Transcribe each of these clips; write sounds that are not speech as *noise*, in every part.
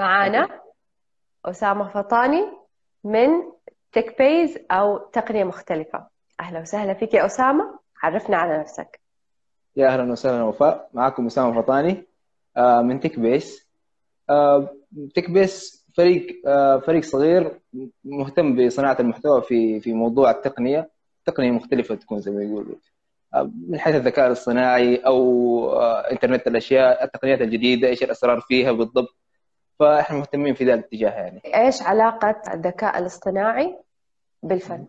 معانا أسامة فطاني من تك بيس أو تقنية مختلفة. أهلا وسهلا فيك يا أسامة. عرفنا على نفسك. يا أهلا وسهلا وفاء معكم أسامة فطاني آه، من تك بيس آه، تك بيس فريق آه، فريق صغير مهتم بصناعة المحتوى في في موضوع التقنية. تقنية مختلفة تكون زي ما يقولوا. من حيث الذكاء الاصطناعي أو إنترنت الأشياء التقنيات الجديدة إيش الأسرار فيها بالضبط. فاحنا مهتمين في ذا الاتجاه يعني. إيش علاقة الذكاء الاصطناعي بالفن؟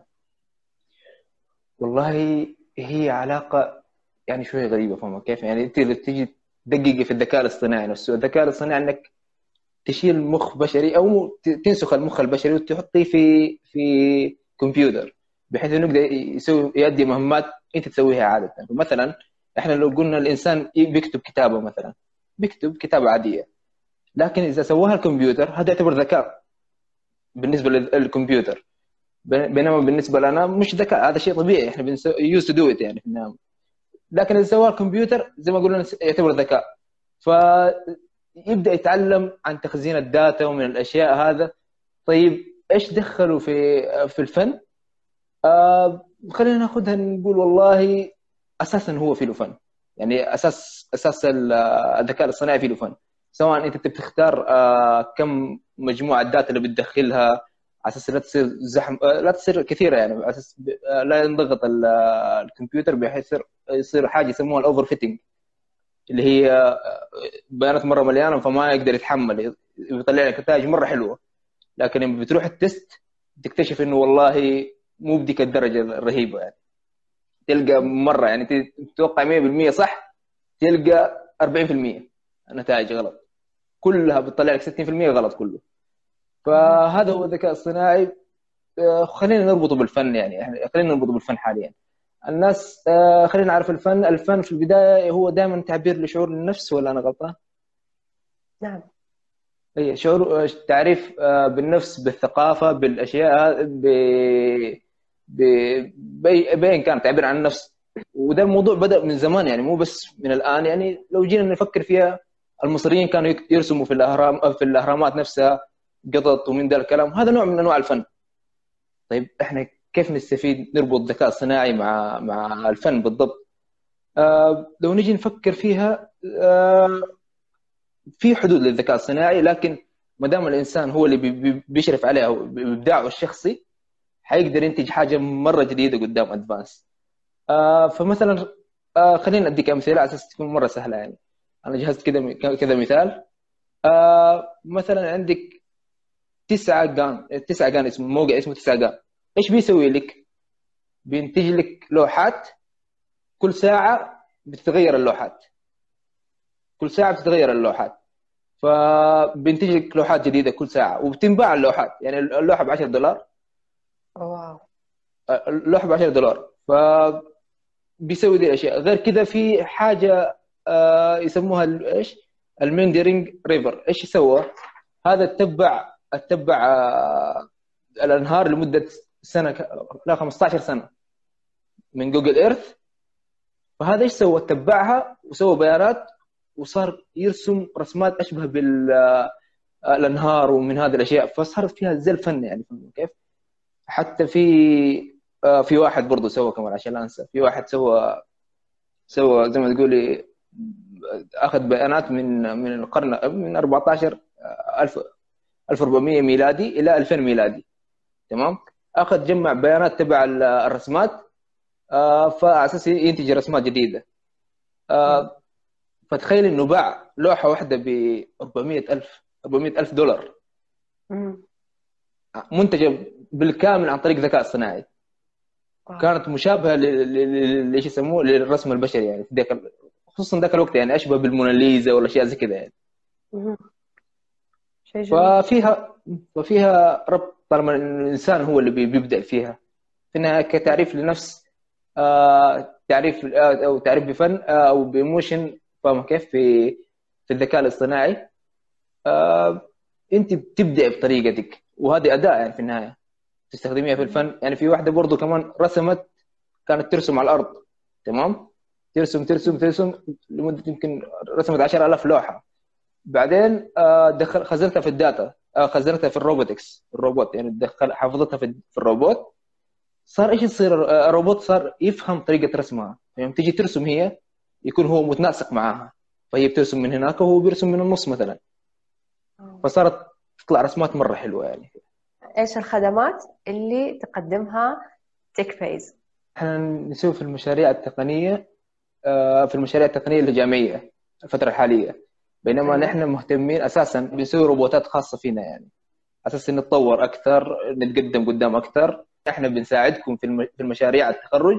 والله هي علاقة يعني شوية غريبة فاهمه كيف يعني أنت إذا تيجي تدققي في الذكاء الاصطناعي نفسه الذكاء الاصطناعي إنك تشيل مخ بشري أو تنسخ المخ البشري وتحطيه في في كمبيوتر بحيث إنه يقدر يسوي يؤدي مهمات أنت تسويها عادة. مثلا إحنا لو قلنا الإنسان بيكتب كتابة مثلا بيكتب كتابة عادية. لكن إذا سواها الكمبيوتر هذا يعتبر ذكاء بالنسبة للكمبيوتر. بين- بينما بالنسبة لنا مش ذكاء هذا شيء طبيعي. إحنا used to do it يعني. النهايه لكن إذا سواها الكمبيوتر زي ما قلنا يعتبر ذكاء. فيبدا يتعلم عن تخزين ال data ومن الأشياء هذا. طيب إيش دخلوا في في الفن؟ آه خلينا ناخذها نقول والله أساسا هو في له فن يعني أساس أساس ال- الذكاء الاصطناعي في له فن سواء انت تختار آه كم مجموعة data اللي بتدخلها على أساس لا تصير زحم آه، لا تصير كثيرة يعني على أساس آه، لا ينضغط ال- الكمبيوتر بحيث يصير حاجة يسموها ال overfitting اللي هي بيانات مرة مليانة فما يقدر يتحمل يطلع لك نتائج مرة حلوة. لكن لما بتروح ال test تكتشف إنه والله مو بديك الدرجة الرهيبة يعني. تلقى مرة يعني تتوقع 100% صح تلقى 40% نتائج غلط. كلها بتطلع لك 60% غلط كله. فهذا هو الذكاء الصناعي. آه، خلينا نربطه بالفن يعني. خلينا نربطه بالفن حاليا. الناس آه، خلينا نعرف الفن. الفن في البداية هو دائما تعبير لشعور النفس ولا أنا غلطان؟ نعم. إي شعور تعريف آه، بالنفس بالثقافة بالأشياء ب ب بأي- باين كان تعبير عن النفس. وده الموضوع بدأ من زمان يعني مو بس من الآن يعني. لو جينا نفكر فيها المصريين كانوا يرسموا في الاهرام في الأهرامات نفسها قطط ومن ذا الكلام هذا نوع من أنواع الفن. طيب إحنا كيف نستفيد نربط الذكاء الصناعي مع مع الفن بالضبط؟ آه لو نجي نفكر فيها آه في حدود للذكاء الصناعي لكن ما دام الإنسان هو اللي بي- بي- بيشرف عليها بإبداعه الشخصي حيقدر ينتج حاجة مرة جديدة قدام ادفانس آه فمثلا آه خلينا أديك أمثلة على أساس تكون مرة سهلة يعني. أنا جهزت كذا كذا مثال. آه مثلا عندك تسعة جان تسعة جان اسمه موقع اسمه تسعة جان. إيش بيسوي لك؟ بينتج لك لوحات. كل ساعة بتتغير اللوحات. كل ساعة بتتغير اللوحات. فبينتج لك لوحات جديدة كل ساعة وبتنباع اللوحات. يعني اللوحة ب 10 دولار. wow. اللوحة ب 10 دولار. ف بيسوي دي الأشياء. غير كذا في حاجة آه، يسموها ال- إيش؟ ال meandering river إيش يسوى؟ هذا تتبع تتبع آه، الأنهار لمدة سنة ك- لا 15 سنة من جوجل إيرث فهذا إيش سوى؟ تبعها وسوى بيانات وصار يرسم رسمات أشبه بالانهار ومن هذه الأشياء فصارت فيها زي الفن يعني كيف؟ حتى في آه، في واحد برضه سوى كمان عشان لا أنسى في واحد سوى سوى زي ما تقولي أخذ بيانات من من القرن من 14 1000 1400 ميلادي إلى 2000 ميلادي. تمام؟ أخذ جمع بيانات تبع ال- الرسمات آه، فعلى أساس ينتج رسمات جديدة. آه، فتخيل إنه باع لوحة واحدة ب 400000 400000 دولار. منتجة بالكامل عن طريق ذكاء اصطناعي. واو. كانت مشابهة ل- ل- ل- ليش يسموه؟ للرسم البشري يعني في ذاك خصوصا ذاك الوقت يعني أشبه بالموناليزا ولا أشياء زي كذا يعني. شيء جميل. ففيها ففيها ربط طالما الإنسان هو اللي بي- بيبدع فيها. في النهايه كتعريف لنفس آه، تعريف آه، أو تعريف بفن آه، أو ب emotion فاهم كيف؟ في في الذكاء الاصطناعي. آه، أنت بتبدع بطريقتك وهذه أداة يعني في النهاية تستخدميها في الفن. يعني في واحدة برضو كمان رسمت كانت ترسم على الأرض تمام؟ ترسم ترسم ترسم لمدة يمكن رسمت 10000 لوحة. بعدين آه، دخل خزنتها في ال data. آه، خزنتها في ال robotics. الروبوت يعني دخل حفظتها في الروبوت. صار إيش يصير؟ آه، الروبوت صار يفهم طريقة رسمها. يعني تيجي ترسم هي يكون هو متناسق معاها. فهي بترسم من هناك وهو بيرسم من النص مثلا. فصارت تطلع رسمات مرة حلوة يعني. إيش الخدمات اللي تقدمها تك بيس إحنا نسوي في المشاريع التقنية في المشاريع التقنية الجامعية الفترة الحالية. بينما أيوة. نحن مهتمين أساسا بنسوي روبوتات خاصة فينا يعني. أساس نتطور أكثر نتقدم قدام أكثر. إحنا بنساعدكم في الم- في المشاريع التخرج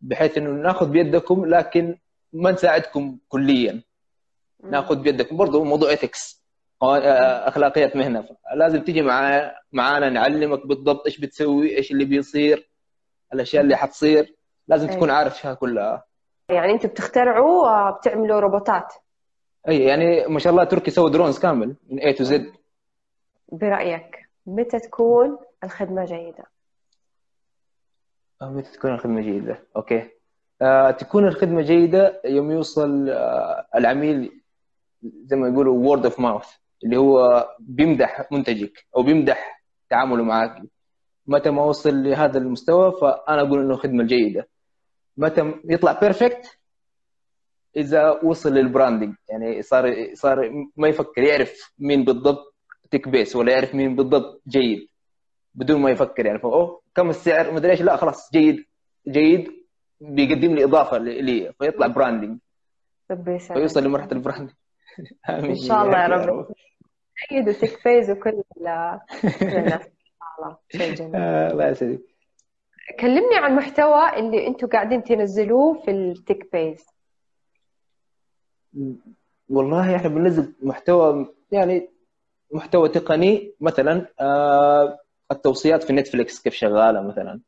بحيث إنه ناخذ بيدكم لكن ما نساعدكم كليا. ناخذ بيدكم. برضه موضوع إيثكس. أخلاقيات مهنة. لازم تيجي مع معانا نعلمك بالضبط إيش بتسوي إيش اللي بيصير الأشياء اللي حتصير. لازم أيوة. تكون عارف فيها كلها. يعني أنتم بتخترعوا آه، بتعملوا روبوتات. أي يعني ما شاء الله تركي سوى drones كامل من A to Z برأيك متى تكون الخدمة جيدة؟ متى تكون الخدمة جيدة؟ okay. آه تكون الخدمة جيدة يوم يوصل آه العميل زي ما يقولوا word of mouth اللي هو بيمدح منتجك أو بيمدح تعامله معك. متى ما وصل لهذا المستوى فأنا أقول إنه خدمة جيدة. متى يطلع perfect إذا وصل لل branding يعني صار صار ما يفكر يعرف مين بالضبط تيك بيز ولا يعرف مين بالضبط جيد بدون ما يفكر يعني. فأوه كم السعر؟ ما أدري إيش. لا خلاص جيد جيد بيقدم لي إضافة لي. فيطلع branding فيوصل لمرحلة ال branding *laughs* إن شاء الله يا رب. جيد وتيك بيز وكل ال- كل *laughs* الناس إن شاء الله. شيء جميل. آه، الله يسعدك. كلمني عن المحتوى اللي أنتم قاعدين تنزلوه في التيك بيز. والله إحنا بننزل محتوى يعني محتوى تقني مثلا آه، التوصيات في نتفليكس كيف شغالة مثلا.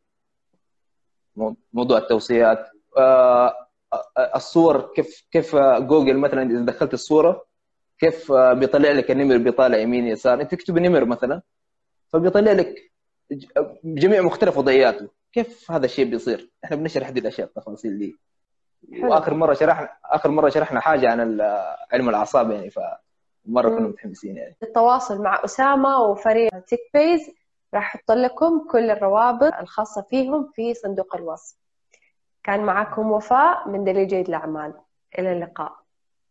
مو- موضوع التوصيات آه، آه، الصور كيف كيف جوجل مثلا إذا دخلت الصورة كيف بيطلع لك النمر بيطالع يمين يسار. إنت تكتب نمر مثلا فبيطلع لك جميع مختلف وضعياته. كيف هذا الشيء بيصير؟ إحنا بنشرح دي الأشياء التفاصيل دي. حلو. وآخر مرة شرحنا آخر مرة شرحنا حاجة عن علم الأعصاب يعني فمره كنا. متحمسين يعني. التواصل مع أسامة وفريق تيك بيز راح أحط لكم كل الروابط الخاصة فيهم في صندوق الوصف. كان معكم وفاء من دليل جيد الأعمال. إلى اللقاء.